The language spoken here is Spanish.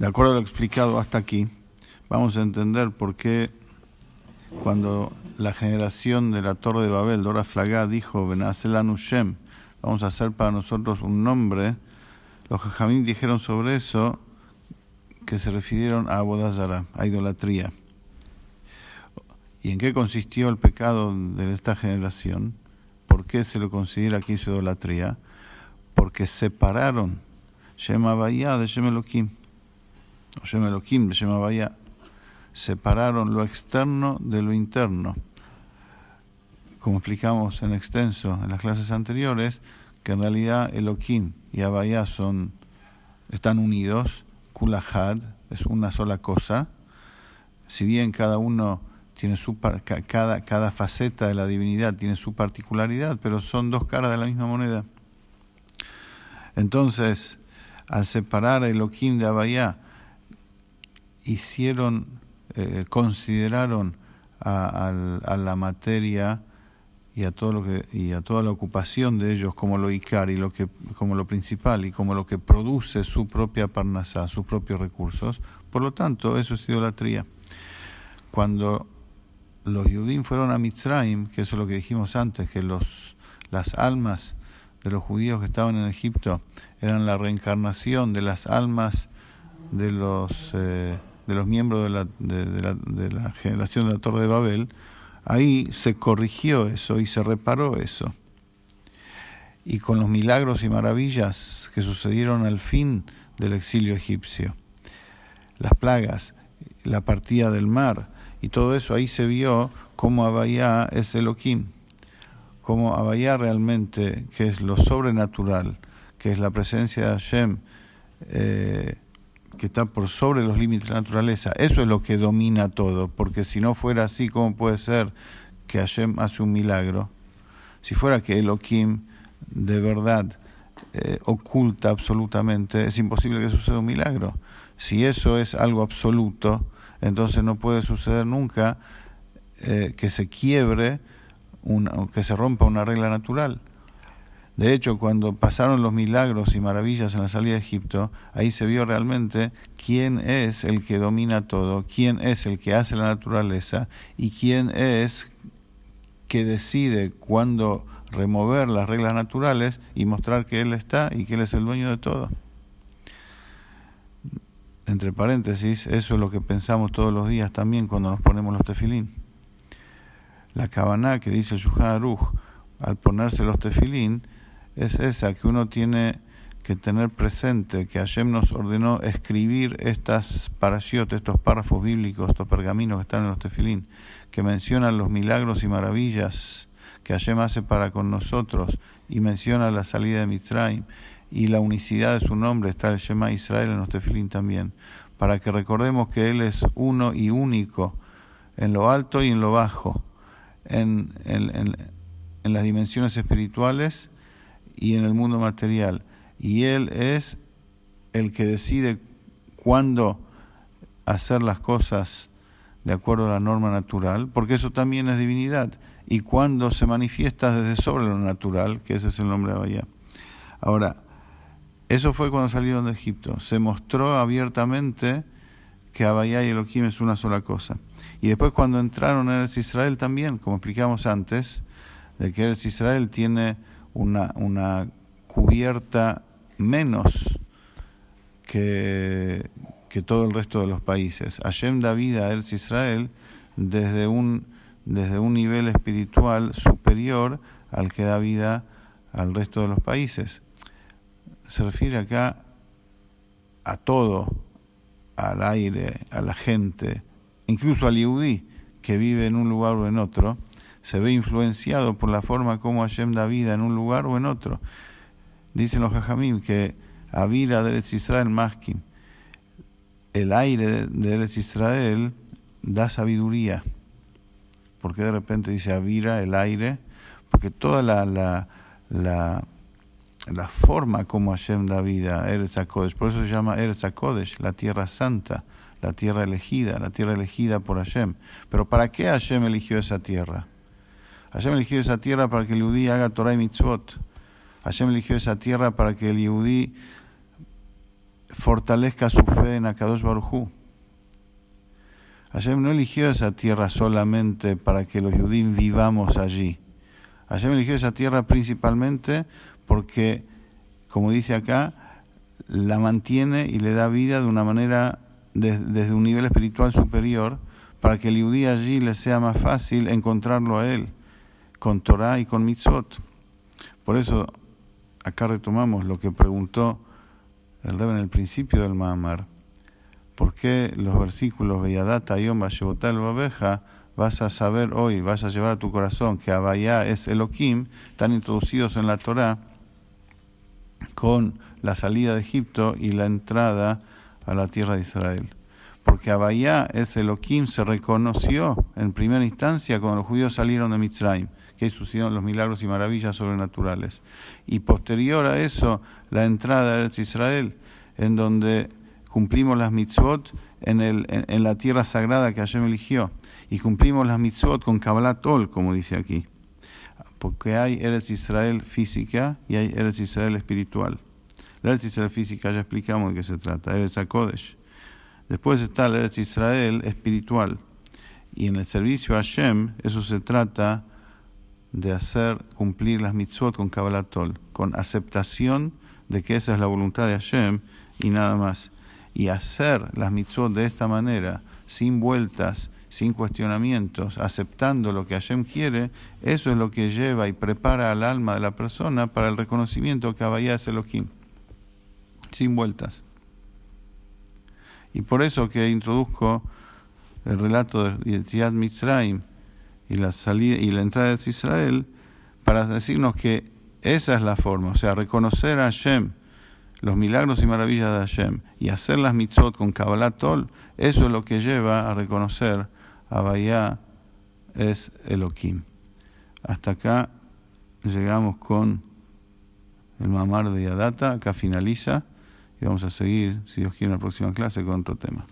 De acuerdo a lo explicado hasta aquí, vamos a entender por qué cuando la generación de la Torre de Babel, Dora Flagá, dijo, Benazelanu Shem, vamos a hacer para nosotros un nombre, los jajamín dijeron sobre eso que se refirieron a Abodazara, a idolatría. ¿Y en qué consistió el pecado de esta generación? ¿Por qué se lo considera aquí su idolatría? Porque separaron Shem Abaya de Shem Elohim de Shem Abaya. Separaron lo externo de lo interno. Como explicamos en extenso en las clases anteriores, que en realidad Elohim y Abaya son, están unidos, Kulahad es una sola cosa, si bien cada uno tiene su cada, cada faceta de la divinidad tiene su particularidad, pero son dos caras de la misma moneda. Entonces, al separar a Elohim de Abaya, hicieron, eh, consideraron a, la materia y a todo lo que y a toda la ocupación de ellos como lo icar y lo que como lo principal y como lo que produce su propia parnasá, sus propios recursos. Por lo tanto, eso es idolatría. Cuando los judíos fueron a Mitzrayim, que eso es lo que dijimos antes, que los, las almas de los judíos que estaban en Egipto eran la reencarnación de las almas de los, eh, de los miembros de la, de, la, de la generación de la Torre de Babel, ahí se corrigió eso y se reparó eso. Y con los milagros y maravillas que sucedieron al fin del exilio egipcio, las plagas, la partida del mar, y todo eso ahí se vio cómo Abayá es Elohim, cómo Abayá realmente, que es lo sobrenatural, que es la presencia de Hashem, eh, que está por sobre los límites de la naturaleza, eso es lo que domina todo, porque si no fuera así, ¿cómo puede ser que Hashem hace un milagro? Si fuera que Elohim de verdad eh, oculta absolutamente, es imposible que suceda un milagro. Si eso es algo absoluto, entonces no puede suceder nunca eh, que se quiebre, que se rompa una regla natural. De hecho, cuando pasaron los milagros y maravillas en la salida de Egipto, ahí se vio realmente quién es el que domina todo, quién es el que hace la naturaleza y quién es que decide cuándo remover las reglas naturales y mostrar que Él está y que Él es el dueño de todo entre paréntesis, eso es lo que pensamos todos los días también cuando nos ponemos los tefilín. La cabana que dice el Aruch al ponerse los tefilín es esa, que uno tiene que tener presente que Hashem nos ordenó escribir estas parashiot, estos párrafos bíblicos, estos pergaminos que están en los tefilín, que mencionan los milagros y maravillas que Hashem hace para con nosotros y menciona la salida de Mitzrayim y la unicidad de su nombre está el Shema Israel en los tefilín también, para que recordemos que Él es uno y único en lo alto y en lo bajo, en, en, en, las dimensiones espirituales y en el mundo material. Y Él es el que decide cuándo hacer las cosas de acuerdo a la norma natural, porque eso también es divinidad, y cuándo se manifiesta desde sobre lo natural, que ese es el nombre de Bahía. Ahora, eso fue cuando salieron de Egipto. Se mostró abiertamente que Abayá y Elohim es una sola cosa. Y después cuando entraron en Eretz Israel también, como explicamos antes, de que Eretz Israel tiene una, una cubierta menos que, que, todo el resto de los países. Hashem da vida a Eretz Israel desde un, desde un nivel espiritual superior al que da vida al resto de los países se refiere acá a todo, al aire, a la gente, incluso al yudí que vive en un lugar o en otro, se ve influenciado por la forma como Hashem da vida en un lugar o en otro. Dicen los jajamim que Avira de Eretz Israel Maskim, el aire de Eretz Israel da sabiduría. porque de repente dice Avira, el aire? Porque toda la, la, la la forma como Hashem da vida, Eretz HaKodesh. Por eso se llama Eretz HaKodesh, la tierra santa, la tierra elegida, la tierra elegida por Hashem. Pero ¿para qué Hashem eligió esa tierra? Hashem eligió esa tierra para que el Yudí haga Torah y Mitzvot. Hashem eligió esa tierra para que el Yudí fortalezca su fe en Akadosh Baruj Hashem no eligió esa tierra solamente para que los judíos vivamos allí. Hashem eligió esa tierra principalmente porque, como dice acá, la mantiene y le da vida de una manera desde un nivel espiritual superior para que el judío allí le sea más fácil encontrarlo a él con Torah y con mitzvot. Por eso acá retomamos lo que preguntó el rey en el principio del Mahamar. ¿Por qué los versículos Belladata, Yom, Bashevotal, Babeja vas a saber hoy, vas a llevar a tu corazón que Abayá es Elohim, están introducidos en la Torah con la salida de Egipto y la entrada a la tierra de Israel? Porque Abayá es Elohim, se reconoció en primera instancia cuando los judíos salieron de Mitzrayim, que sucedieron los milagros y maravillas sobrenaturales. Y posterior a eso, la entrada a Israel, en donde cumplimos las mitzvot en, el, en, la tierra sagrada que Hashem eligió. Y cumplimos las mitzvot con Kabbalah Tol, como dice aquí. Porque hay Eretz Israel física y hay Eretz Israel espiritual. La Eretz Israel física ya explicamos de qué se trata, Eretz HaKodesh. Después está el Eretz Israel espiritual. Y en el servicio a Hashem, eso se trata de hacer cumplir las mitzvot con Kabbalah Tol, con aceptación de que esa es la voluntad de Hashem y nada más y hacer las mitzvot de esta manera, sin vueltas, sin cuestionamientos, aceptando lo que Hashem quiere, eso es lo que lleva y prepara al alma de la persona para el reconocimiento que Abaya es Elohim, sin vueltas. Y por eso que introduzco el relato de Yetziat Mitzrayim y la salida y la entrada de Israel para decirnos que esa es la forma, o sea, reconocer a Hashem los milagros y maravillas de Hashem y hacer las mitzvot con Kabbalah Tol, eso es lo que lleva a reconocer a Bahía es Elohim. Hasta acá llegamos con el mamar de Yadata, acá finaliza y vamos a seguir, si Dios quiere, en la próxima clase con otro tema.